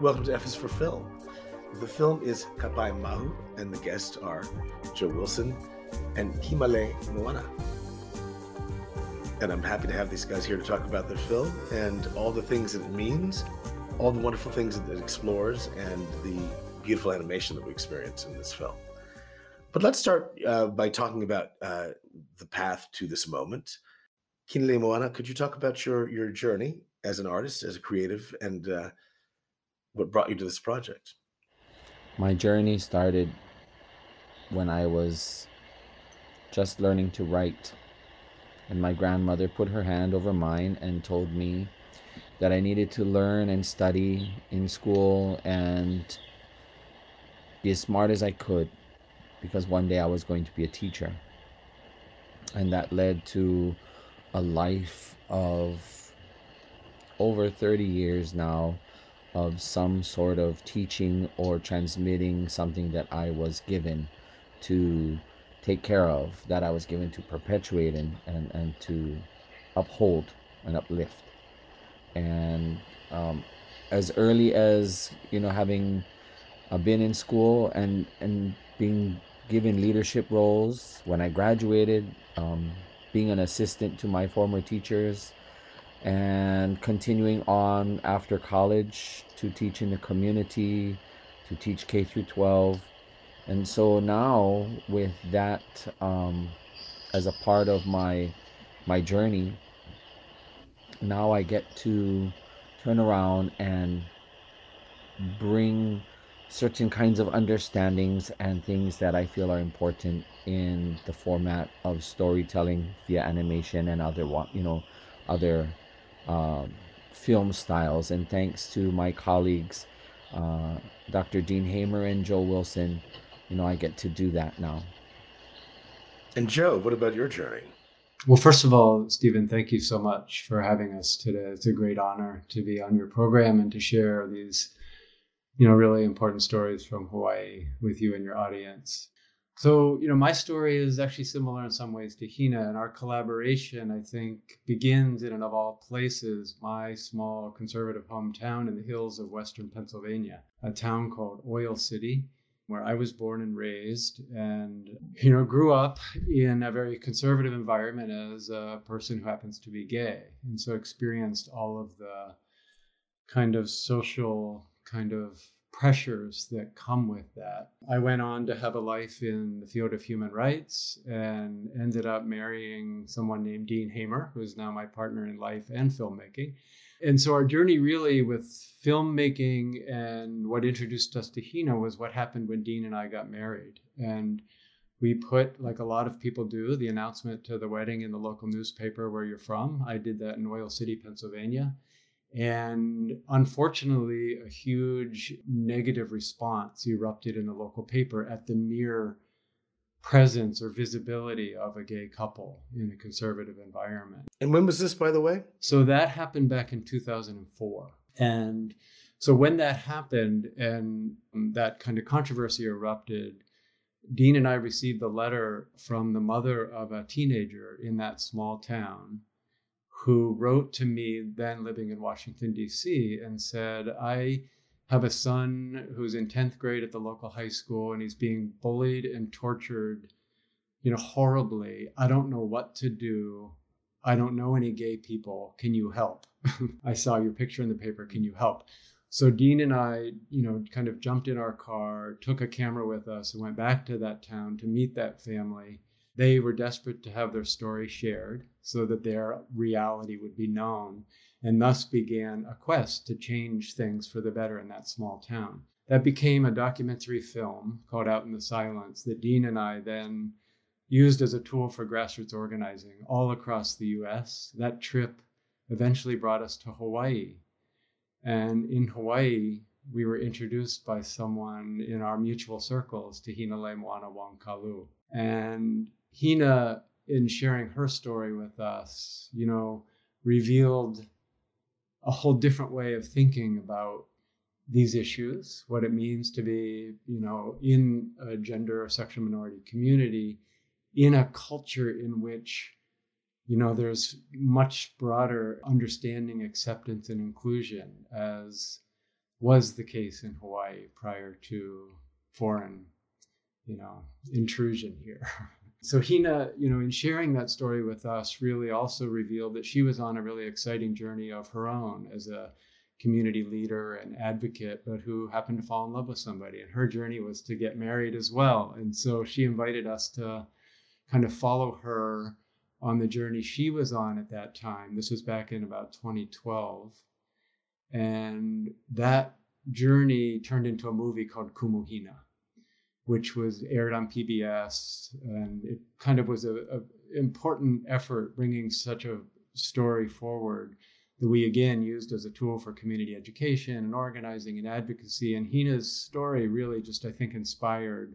Welcome to F is for Film. The film is Kapaemahu, and the guests are Joe Wilson and Himale Moana. And I'm happy to have these guys here to talk about their film and all the things that it means, all the wonderful things that it explores, and the beautiful animation that we experience in this film. But let's start uh, by talking about uh, the path to this moment. Hinaleimoana, could you talk about your your journey as an artist, as a creative, and uh, what brought you to this project? My journey started when I was just learning to write. And my grandmother put her hand over mine and told me that I needed to learn and study in school and be as smart as I could because one day I was going to be a teacher. And that led to a life of over 30 years now of some sort of teaching or transmitting something that I was given to take care of, that I was given to perpetuate and, and, and to uphold and uplift. And um, as early as, you know, having uh, been in school and, and being given leadership roles when I graduated, um, being an assistant to my former teachers, and continuing on after college to teach in the community, to teach K through 12. And so now, with that um, as a part of my my journey, now I get to turn around and bring certain kinds of understandings and things that I feel are important in the format of storytelling via animation and other you know other um, film styles. And thanks to my colleagues, uh, Dr. Dean Hamer and Joe Wilson, you know, I get to do that now. And Joe, what about your journey? Well, first of all, Stephen, thank you so much for having us today. It's a great honor to be on your program and to share these, you know, really important stories from Hawaii with you and your audience. So, you know, my story is actually similar in some ways to Hina, and our collaboration, I think, begins in and of all places, my small conservative hometown in the hills of Western Pennsylvania, a town called Oil City, where I was born and raised, and, you know, grew up in a very conservative environment as a person who happens to be gay. And so experienced all of the kind of social kind of pressures that come with that. I went on to have a life in the field of human rights and ended up marrying someone named Dean Hamer, who is now my partner in life and filmmaking. And so our journey really with filmmaking and what introduced us to Hina was what happened when Dean and I got married. And we put, like a lot of people do, the announcement to the wedding in the local newspaper where you're from. I did that in Oil City, Pennsylvania. And unfortunately, a huge negative response erupted in the local paper at the mere presence or visibility of a gay couple in a conservative environment. And when was this, by the way? So that happened back in 2004. And so when that happened and that kind of controversy erupted, Dean and I received a letter from the mother of a teenager in that small town who wrote to me then living in Washington, D.C., and said, I have a son who's in 10th grade at the local high school and he's being bullied and tortured, you know, horribly. I don't know what to do. I don't know any gay people. Can you help? I saw your picture in the paper. Can you help? So Dean and I, you know, kind of jumped in our car, took a camera with us, and went back to that town to meet that family they were desperate to have their story shared so that their reality would be known, and thus began a quest to change things for the better in that small town. That became a documentary film called Out in the Silence that Dean and I then used as a tool for grassroots organizing all across the US. That trip eventually brought us to Hawaii. And in Hawaii, we were introduced by someone in our mutual circles to Hinaleimoana Wong-Kalu. And Hina, in sharing her story with us, you know, revealed a whole different way of thinking about these issues, what it means to be, you know, in a gender or sexual minority community, in a culture in which, you know, there's much broader understanding, acceptance, and inclusion as was the case in Hawaii prior to foreign, you know, intrusion here. So Hina, you know, in sharing that story with us, really also revealed that she was on a really exciting journey of her own as a community leader and advocate, but who happened to fall in love with somebody. And her journey was to get married as well. And so she invited us to kind of follow her on the journey she was on at that time. This was back in about 2012. And that journey turned into a movie called Kumu Hina which was aired on PBS, and it kind of was a, a important effort bringing such a story forward that we again used as a tool for community education and organizing and advocacy. And Hina's story really just, I think, inspired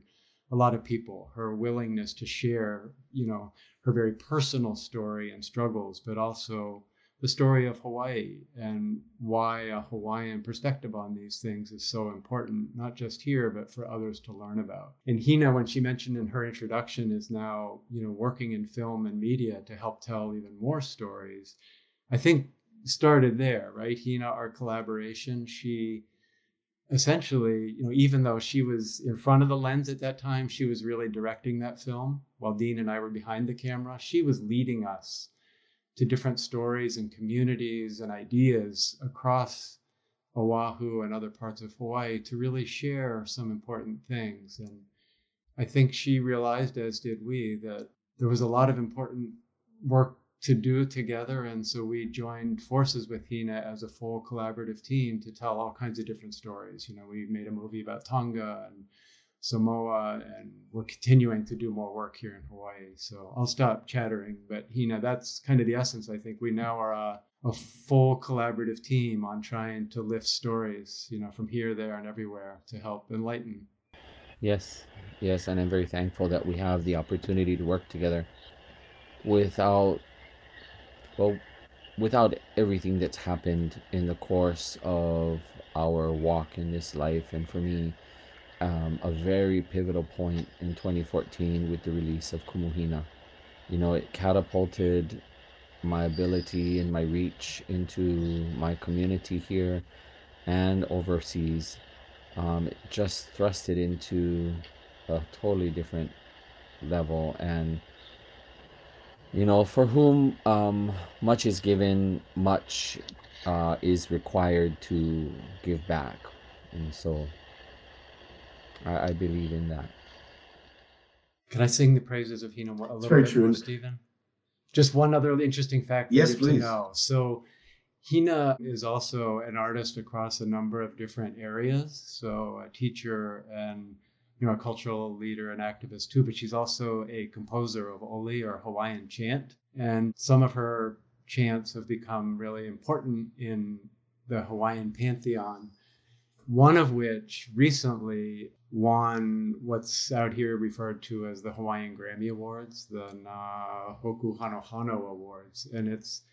a lot of people. Her willingness to share, you know, her very personal story and struggles, but also the story of Hawaii and why a Hawaiian perspective on these things is so important, not just here, but for others to learn about. And Hina, when she mentioned in her introduction, is now, you know, working in film and media to help tell even more stories. I think started there, right? Hina, our collaboration, she essentially, you know, even though she was in front of the lens at that time, she was really directing that film while Dean and I were behind the camera. She was leading us to different stories and communities and ideas across Oahu and other parts of Hawaii to really share some important things. And I think she realized, as did we, that there was a lot of important work to do together. And so we joined forces with Hina as a full collaborative team to tell all kinds of different stories. You know, we made a movie about Tonga and Samoa, and we're continuing to do more work here in Hawaii. So I'll stop chattering, but Hina, that's kind of the essence. I think we now are a, a full collaborative team on trying to lift stories, you know, from here, there, and everywhere to help enlighten. Yes, yes, and I'm very thankful that we have the opportunity to work together without, well, without everything that's happened in the course of our walk in this life. And for me, um, a very pivotal point in 2014 with the release of Kumu Hina. You know, it catapulted my ability and my reach into my community here and overseas. Um, it just thrust it into a totally different level and you know for whom um, much is given much uh, is required to give back and so I, I believe in that. Can I sing the praises of Hina a little very bit true. more, Stephen? Just one other interesting fact for Yes, you please. to know. So Hina is also an artist across a number of different areas. So a teacher and you know a cultural leader and activist too, but she's also a composer of Oli or Hawaiian chant. And some of her chants have become really important in the Hawaiian pantheon. One of which recently won what's out here referred to as the Hawaiian Grammy Awards, the Na Hoku Hanohano Awards. And it's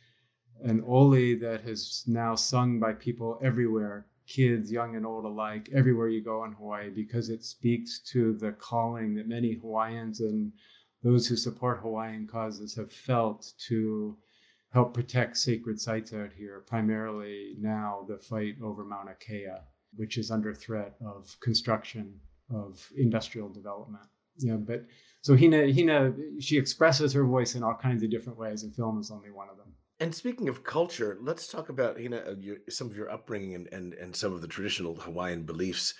an oli that has now sung by people everywhere, kids, young and old alike, everywhere you go in Hawaii, because it speaks to the calling that many Hawaiians and those who support Hawaiian causes have felt to help protect sacred sites out here, primarily now the fight over Mauna Kea which is under threat of construction of industrial development. Yeah, but so Hina, Hina, she expresses her voice in all kinds of different ways, and film is only one of them. And speaking of culture, let's talk about you know your, some of your upbringing and, and and some of the traditional Hawaiian beliefs.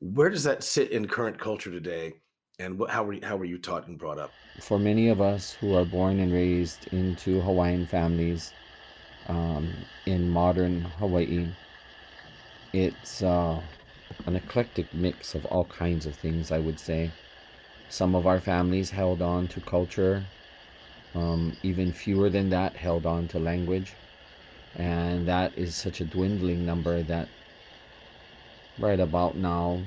Where does that sit in current culture today, and what, how were you, how were you taught and brought up? For many of us who are born and raised into Hawaiian families um, in modern Hawaii, it's uh, an eclectic mix of all kinds of things, I would say. Some of our families held on to culture, um, even fewer than that held on to language. And that is such a dwindling number that right about now,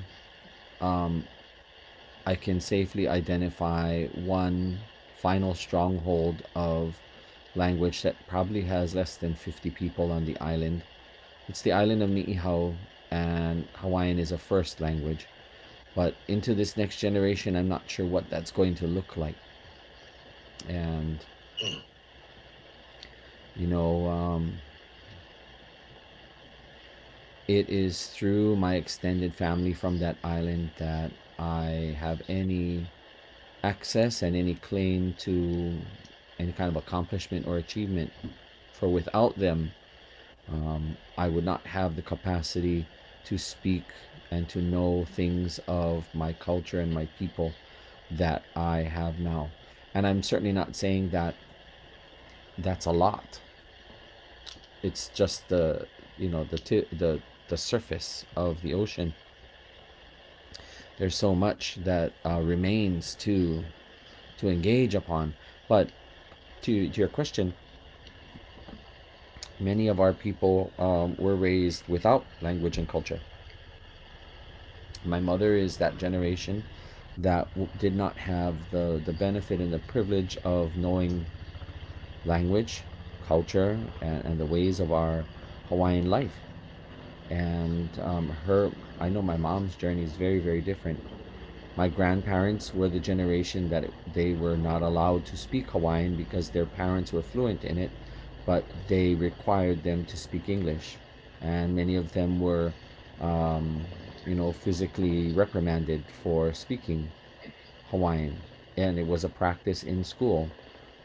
um, I can safely identify one final stronghold of language that probably has less than 50 people on the island. It's the island of Ni'ihau, and Hawaiian is a first language. But into this next generation, I'm not sure what that's going to look like. And, you know, um, it is through my extended family from that island that I have any access and any claim to any kind of accomplishment or achievement. For without them, um, I would not have the capacity to speak and to know things of my culture and my people that I have now. And I'm certainly not saying that that's a lot. It's just the you know the t- the the surface of the ocean. There's so much that uh, remains to to engage upon. But to to your question, many of our people um, were raised without language and culture. My mother is that generation that w- did not have the, the benefit and the privilege of knowing language, culture, and, and the ways of our Hawaiian life. And um, her, I know my mom's journey is very, very different. My grandparents were the generation that it, they were not allowed to speak Hawaiian because their parents were fluent in it but they required them to speak English, and many of them were, um, you know, physically reprimanded for speaking Hawaiian, and it was a practice in school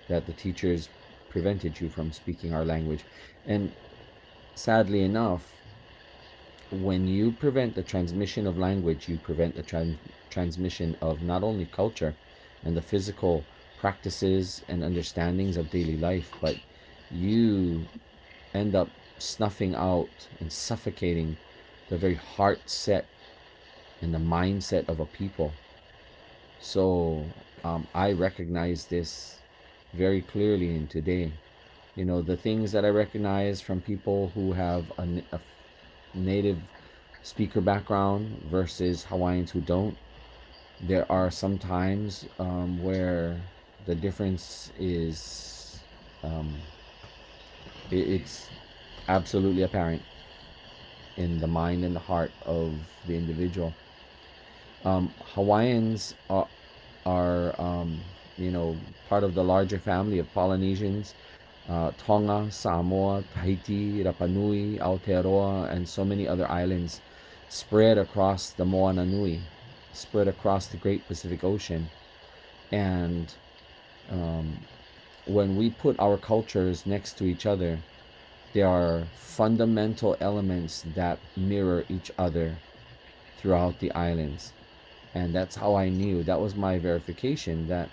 that the teachers prevented you from speaking our language, and sadly enough, when you prevent the transmission of language, you prevent the trans- transmission of not only culture and the physical practices and understandings of daily life, but you end up snuffing out and suffocating the very heart set and the mindset of a people. So um, I recognize this very clearly in today. You know, the things that I recognize from people who have a, a native speaker background versus Hawaiians who don't. There are some times um, where the difference is um, it's absolutely apparent in the mind and the heart of the individual. Um, Hawaiians are, are um, you know, part of the larger family of Polynesians. Uh, Tonga, Samoa, Tahiti, Rapa Nui, Aotearoa, and so many other islands spread across the Moana Nui, spread across the Great Pacific Ocean. And um, when we put our cultures next to each other, there are fundamental elements that mirror each other throughout the islands. And that's how I knew. That was my verification that,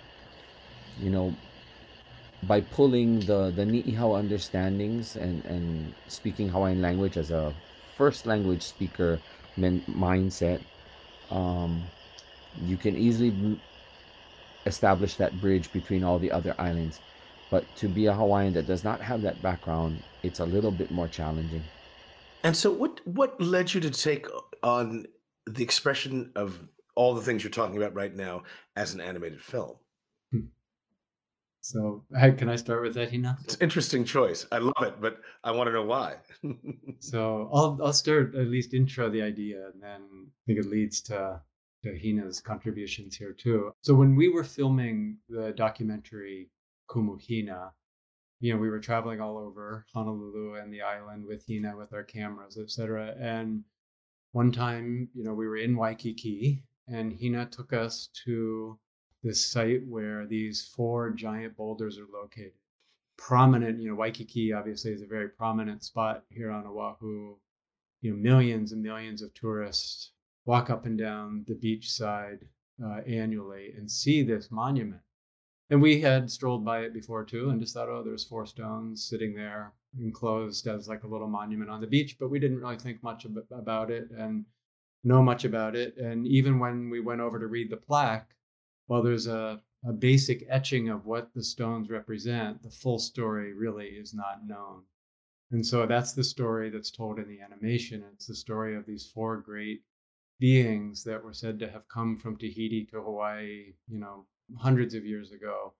you know, by pulling the, the Ni'ihau understandings and, and speaking Hawaiian language as a first language speaker men, mindset, um, you can easily establish that bridge between all the other islands. But to be a Hawaiian that does not have that background, it's a little bit more challenging. And so, what what led you to take on the expression of all the things you're talking about right now as an animated film? Hmm. So, can I start with that, Hina? It's an interesting choice. I love it, but I want to know why. so, I'll I'll start at least intro the idea, and then I think it leads to to Hina's contributions here too. So, when we were filming the documentary Kumu Hina. You know, we were traveling all over Honolulu and the island with Hina with our cameras, etc. And one time, you know, we were in Waikiki and Hina took us to this site where these four giant boulders are located. Prominent, you know, Waikiki obviously is a very prominent spot here on Oahu. You know, millions and millions of tourists walk up and down the beach side uh, annually and see this monument and we had strolled by it before too and just thought oh there's four stones sitting there enclosed as like a little monument on the beach but we didn't really think much about it and know much about it. And even when we went over to read the plaque while there's a, a basic etching of what the stones represent the full story really is not known. And so that's the story that's told in the animation. It's the story of these four great beings that were said to have come from tahiti to hawaii you know hundreds of years ago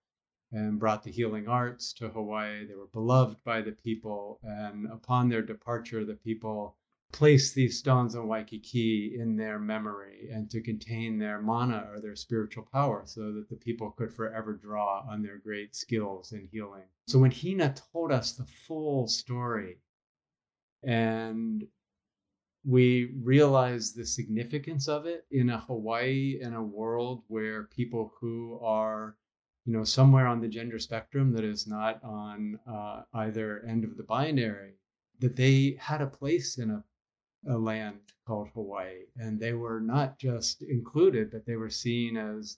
and brought the healing arts to Hawaii. They were beloved by the people. And upon their departure, the people placed these stones in Waikiki in their memory and to contain their mana or their spiritual power so that the people could forever draw on their great skills in healing. So when Hina told us the full story and we realize the significance of it in a Hawaii in a world where people who are you know somewhere on the gender spectrum that is not on uh, either end of the binary that they had a place in a, a land called hawaii. And they were not just included but they were seen as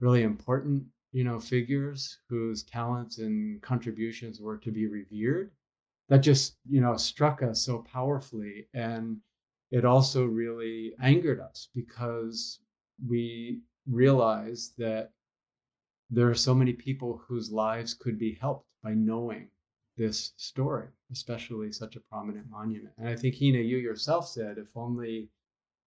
really important you know figures whose talents and contributions were to be revered. That just you know struck us so powerfully. And it also really angered us because we realized that there are so many people whose lives could be helped by knowing this story, especially such a prominent monument. And I think Hina, you yourself said, if only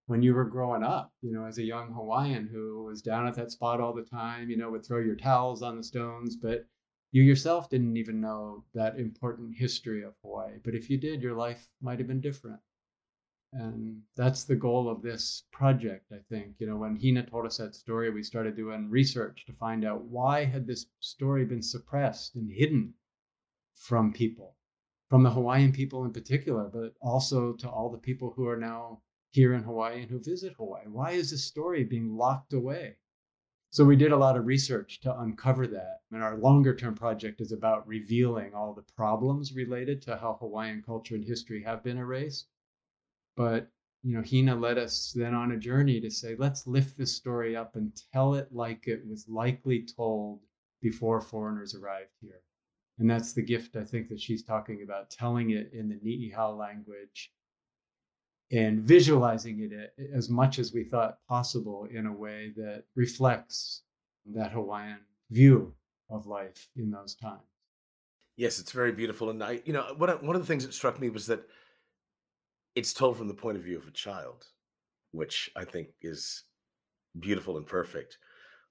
when you were growing up, you know, as a young Hawaiian who was down at that spot all the time, you know, would throw your towels on the stones, but you yourself didn't even know that important history of Hawaii. But if you did, your life might have been different. And that's the goal of this project, I think. You know, when Hina told us that story, we started doing research to find out why had this story been suppressed and hidden from people, from the Hawaiian people in particular, but also to all the people who are now here in Hawaii and who visit Hawaii. Why is this story being locked away? So we did a lot of research to uncover that. And our longer term project is about revealing all the problems related to how Hawaiian culture and history have been erased. But you know, Hina led us then on a journey to say, let's lift this story up and tell it like it was likely told before foreigners arrived here. And that's the gift I think that she's talking about, telling it in the Ni'ihau language and visualizing it as much as we thought possible in a way that reflects that Hawaiian view of life in those times. Yes, it's very beautiful. And I, you know, one of, the things that struck me was that it's told from the point of view of a child, which I think is beautiful and perfect.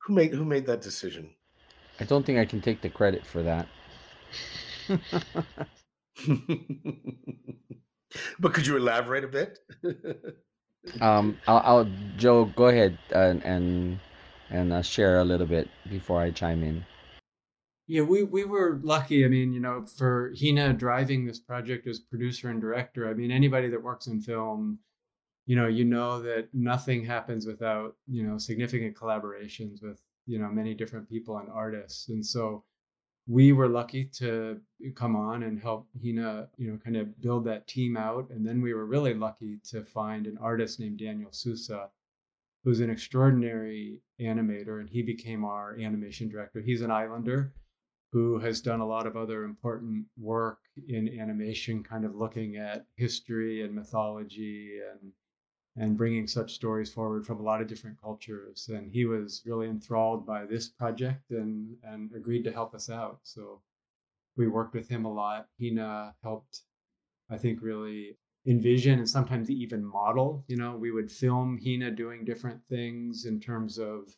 Who made who made that decision? I don't think I can take the credit for that. but could you elaborate a bit? um, I'll, I'll, Joe, go ahead and and and uh, share a little bit before I chime in. Yeah, we we were lucky. I mean, you know, for Hina driving this project as producer and director. I mean, anybody that works in film, you know, you know that nothing happens without you know significant collaborations with you know many different people and artists, and so we were lucky to come on and help Hina, you know, kind of build that team out. And then we were really lucky to find an artist named Daniel Sousa, who's an extraordinary animator, and he became our animation director. He's an islander who has done a lot of other important work in animation, kind of looking at history and mythology and and bringing such stories forward from a lot of different cultures. And he was really enthralled by this project and, and agreed to help us out. So we worked with him a lot. Hina helped, I think, really envision and sometimes even model. You know, we would film Hina doing different things in terms of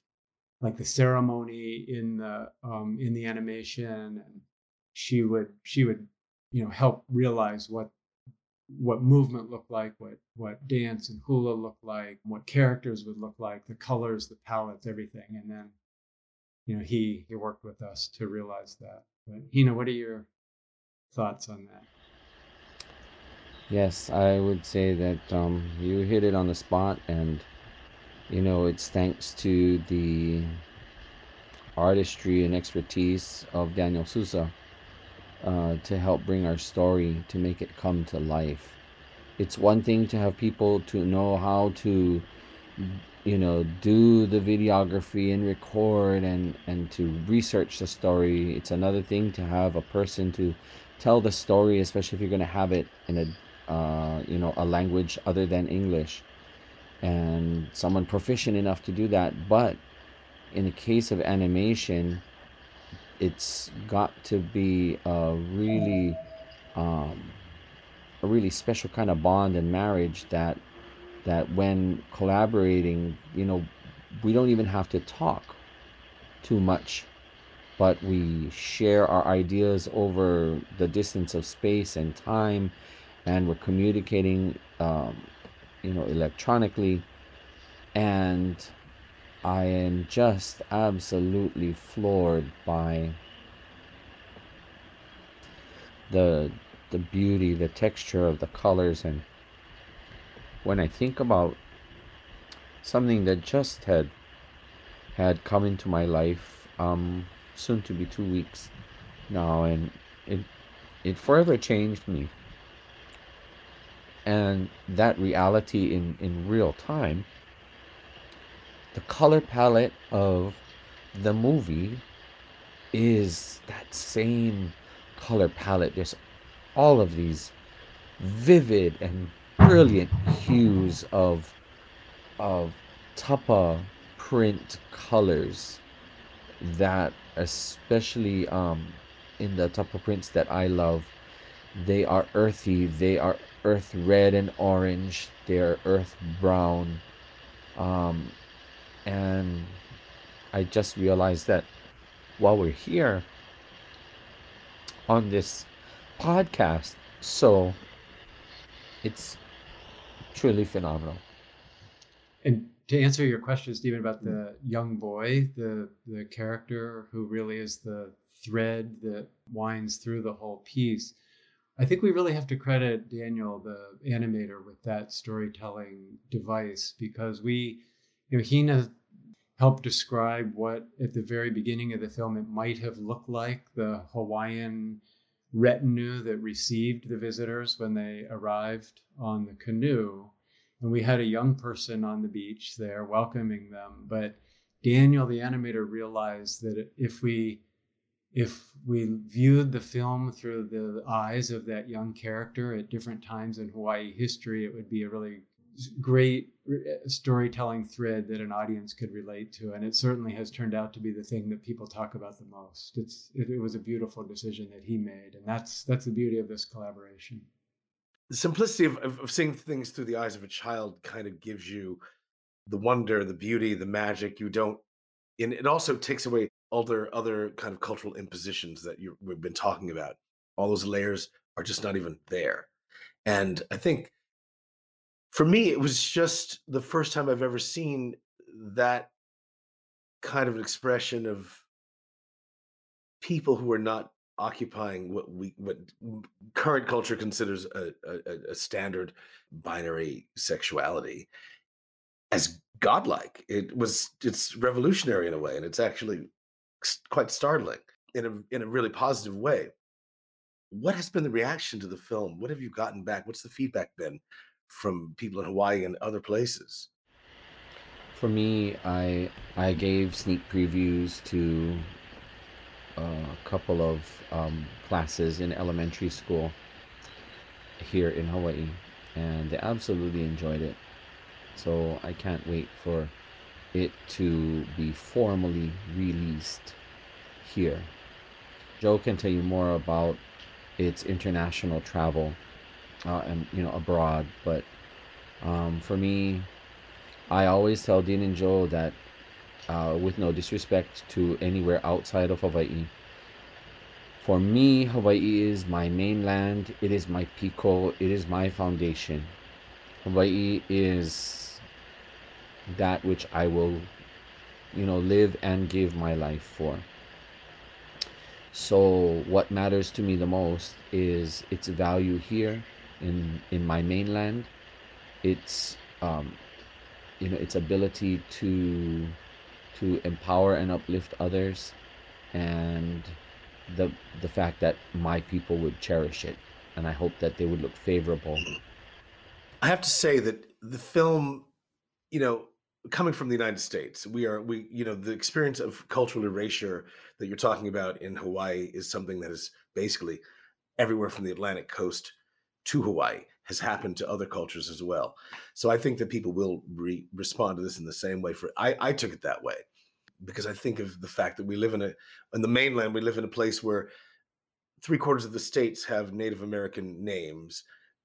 like the ceremony in the um, in the animation, and she would she would you know help realize what what movement looked like, what what dance and hula looked like, what characters would look like, the colors, the palettes, everything. And then, you know, he he worked with us to realize that. But Hina, what are your thoughts on that? Yes, I would say that um, you hit it on the spot, and you know, it's thanks to the artistry and expertise of Daniel Sousa uh, to help bring our story to make it come to life. It's one thing to have people to know how to, you know, do the videography and record and and to research the story. It's another thing to have a person to tell the story, especially if you're going to have it in a, uh, you know, a language other than English, and someone proficient enough to do that. But in the case of animation, it's got to be a really um, a really special kind of bond and marriage that that when collaborating you know we don't even have to talk too much but we share our ideas over the distance of space and time and we're communicating um, you know electronically and I am just absolutely floored by the the beauty, the texture of the colors and when I think about something that just had had come into my life, um, soon to be two weeks now, and it it forever changed me. And that reality in, in real time, the color palette of the movie is that same color palette. There's all of these vivid and brilliant hues of of tapa print colors that especially um, in the tapa prints that I love they are earthy they are earth red and orange they're earth brown um, and I just realized that while we're here on this podcast so it's truly phenomenal. And to answer your question, Stephen, about the young boy, the the character who really is the thread that winds through the whole piece, I think we really have to credit Daniel, the animator, with that storytelling device because we, you know, Hina helped describe what at the very beginning of the film it might have looked like the Hawaiian retinue that received the visitors when they arrived on the canoe. And we had a young person on the beach there welcoming them. But Daniel, the animator, realized that if we if we viewed the film through the eyes of that young character at different times in Hawaii history, it would be a really great uh, storytelling thread that an audience could relate to and it certainly has turned out to be the thing that people talk about the most. It's it, it was a beautiful decision that he made and that's that's the beauty of this collaboration. The simplicity of, of, of seeing things through the eyes of a child kind of gives you the wonder the beauty the magic you don't and it also takes away other other kind of cultural impositions that you we've been talking about all those layers are just not even there and i think for me, it was just the first time I've ever seen that kind of expression of people who are not occupying what we what current culture considers a, a, a standard binary sexuality as godlike. It was it's revolutionary in a way, and it's actually quite startling in a in a really positive way. What has been the reaction to the film? What have you gotten back? What's the feedback been from people in Hawaii and other places? For me, I I gave sneak previews to a couple of um, classes in elementary school here in Hawaii, and they absolutely enjoyed it. So I can't wait for it to be formally released here. Joe can tell you more about its international travel uh, and you know abroad. But um, for me, I always tell Dean and Joe that, uh, with no disrespect to anywhere outside of Hawaii, for me, Hawaii is my mainland. It is my piko. It is my foundation. Hawaii is that which I will, you know, live and give my life for. So, what matters to me the most is its value here in in my mainland. Its um, you know its ability to to empower and uplift others and the the fact that my people would cherish it. And i hope that they would look favorable. I have to say that the film you know coming from the united states we are we you know the experience of cultural erasure that you're talking about in hawaii is something that is basically everywhere from the atlantic coast to Hawaii has happened to other cultures as well. So I think that people will re- respond to this in the same way. For I, I took it that way because I think of the fact that we live in a in the mainland. We live in a place where three quarters of the states have Native American names,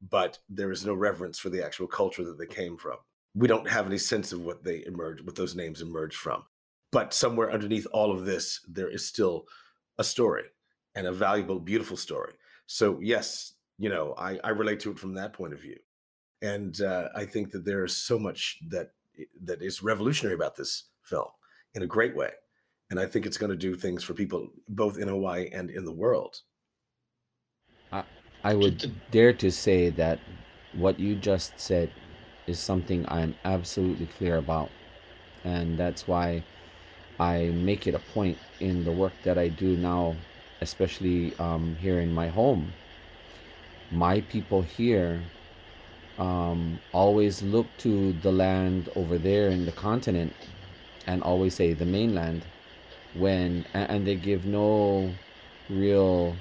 but there is no reverence for the actual culture that they came from. We don't have any sense of what they emerge, what those names emerge from. But somewhere underneath all of this, there is still a story and a valuable, beautiful story. So yes, you know, I, I relate to it from that point of view. And uh, I think that there is so much that that is revolutionary about this film in a great way. And I think it's going to do things for people both in Hawaii and in the world. I, I would dare to say that what you just said is something I'm absolutely clear about. And that's why I make it a point in the work that I do now, especially um, here in my home. My people here um, always look to the land over there in the continent and always say the mainland when and they give no real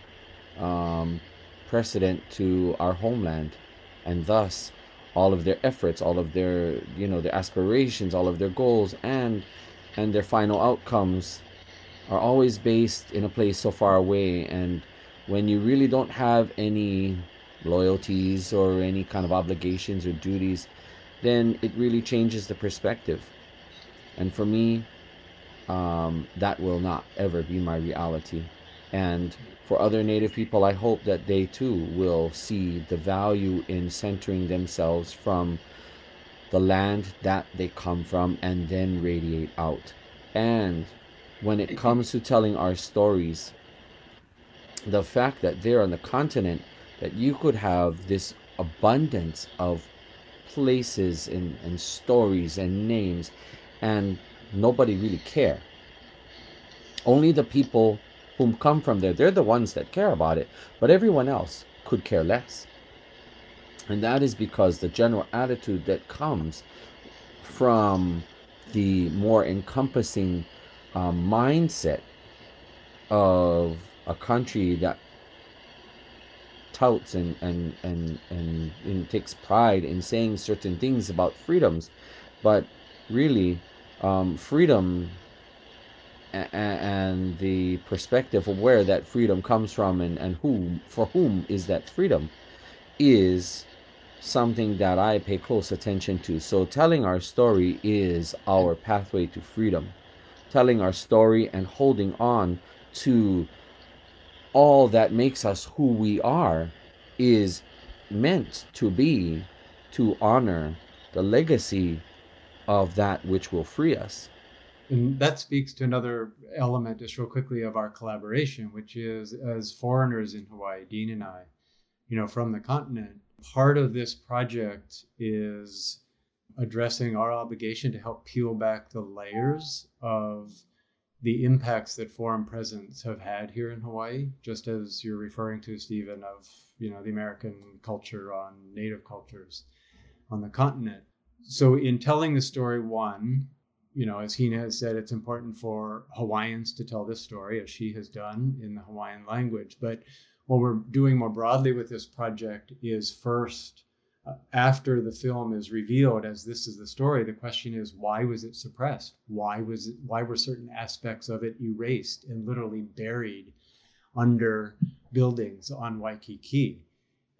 um, precedent to our homeland and thus all of their efforts all of their you know their aspirations all of their goals and and their final outcomes are always based in a place so far away. And when you really don't have any loyalties or any kind of obligations or duties then it really changes the perspective. And for me um, that will not ever be my reality and for other native people i hope that they too will see the value in centering themselves from the land that they come from and then radiate out. And when it comes to telling our stories, the fact that there on the continent that you could have this abundance of places and, and stories and names and nobody really care. Only the people whom come from there, they're the ones that care about it, but everyone else could care less. And that is because the general attitude that comes from the more encompassing um, mindset of a country that touts and, and, and, and, and takes pride in saying certain things about freedoms, but really, um, freedom and the perspective of where that freedom comes from and, and who for whom is that freedom is something that I pay close attention to. So, telling our story is our pathway to freedom. Telling our story and holding on to all that makes us who we are is meant to be to honor the legacy of that which will free us. And that speaks to another element, just real quickly, of our collaboration, which is as foreigners in Hawaii, Dean and I, you know, from the continent, part of this project is addressing our obligation to help peel back the layers of the impacts that foreign presence have had here in Hawaii, just as you're referring to, Stephen, of you know the American culture on native cultures on the continent. So in telling the story, one, you know, as Hina has said, it's important for Hawaiians to tell this story, as she has done in the Hawaiian language. But what we're doing more broadly with this project is first uh, after the film is revealed as this is the story the question is why was it suppressed? Why was it why were certain aspects of it erased and literally buried under buildings on waikiki?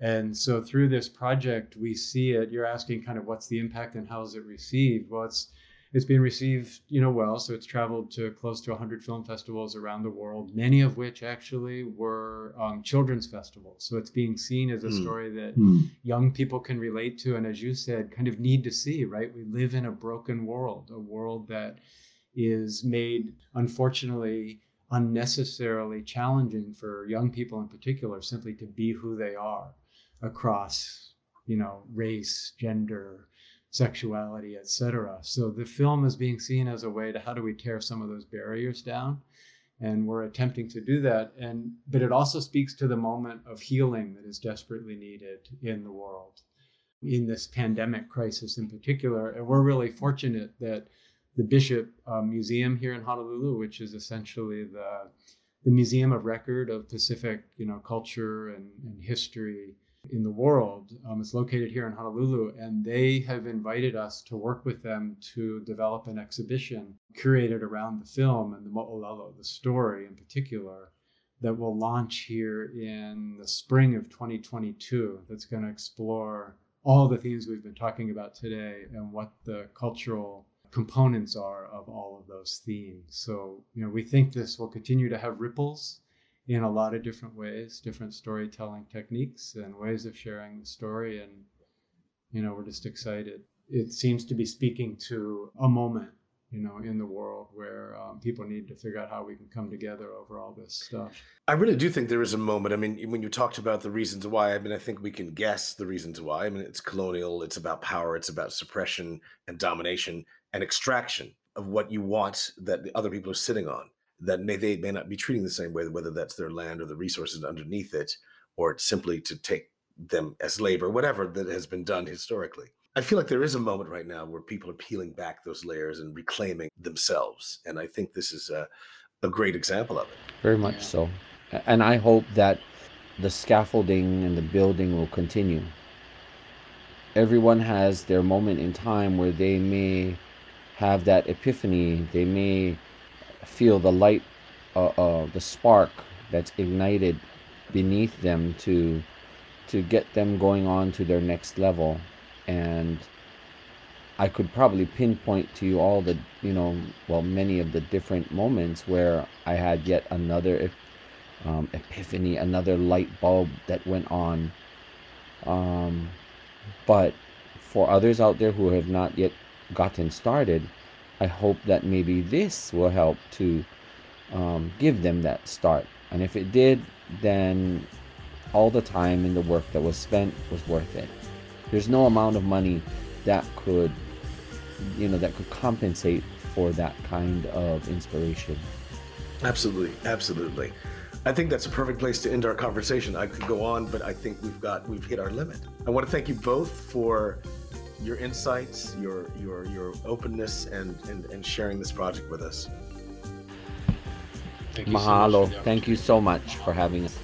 And so through this project we see it you're asking kind of what's the impact and how is it received? Well it's it's been received, you know, well. So it's traveled to close to 100 film festivals around the world, many of which actually were um, children's festivals. So it's being seen as a mm. story that mm. young people can relate to, and as you said, kind of need to see. Right? We live in a broken world, a world that is made, unfortunately, unnecessarily challenging for young people in particular, simply to be who they are across, you know, race, gender sexuality, etc. So the film is being seen as a way to how do we tear some of those barriers down? And we're attempting to do that. And but it also speaks to the moment of healing that is desperately needed in the world, in this pandemic crisis in particular. And we're really fortunate that the Bishop uh, Museum here in Honolulu, which is essentially the the museum of record of Pacific, you know, culture and, and history, in the world. Um, it's located here in Honolulu, and they have invited us to work with them to develop an exhibition curated around the film and the Mo'olelo, the story in particular, that will launch here in the spring of 2022. That's going to explore all the themes we've been talking about today and what the cultural components are of all of those themes. So, you know, we think this will continue to have ripples in a lot of different ways, different storytelling techniques and ways of sharing the story. And, you know, we're just excited. It seems to be speaking to a moment, you know, in the world where um, people need to figure out how we can come together over all this stuff. I really do think there is a moment. I mean, when you talked about the reasons why, I mean, I think we can guess the reasons why. I mean, it's colonial, it's about power, it's about suppression and domination and extraction of what you want that the other people are sitting on that may they may not be treating the same way, whether that's their land or the resources underneath it, or simply to take them as labor, whatever that has been done historically. I feel like there is a moment right now where people are peeling back those layers and reclaiming themselves. And I think this is a, a great example of it. Very much so. And I hope that the scaffolding and the building will continue. Everyone has their moment in time where they may have that epiphany, they may feel the light, uh, uh, the spark that's ignited beneath them to to get them going on to their next level and I could probably pinpoint to you all the, you know, well, many of the different moments where I had yet another um, epiphany, another light bulb that went on. Um, but for others out there who have not yet gotten started, I hope that maybe this will help to um, give them that start. And if it did, then all the time and the work that was spent was worth it. There's no amount of money that could, you know, that could compensate for that kind of inspiration. Absolutely, absolutely. I think that's a perfect place to end our conversation. I could go on, but I think we've got we've hit our limit. I want to thank you both for your insights, your your your openness, and and, and sharing this project with us. Thank Mahalo. So thank you so much for having us.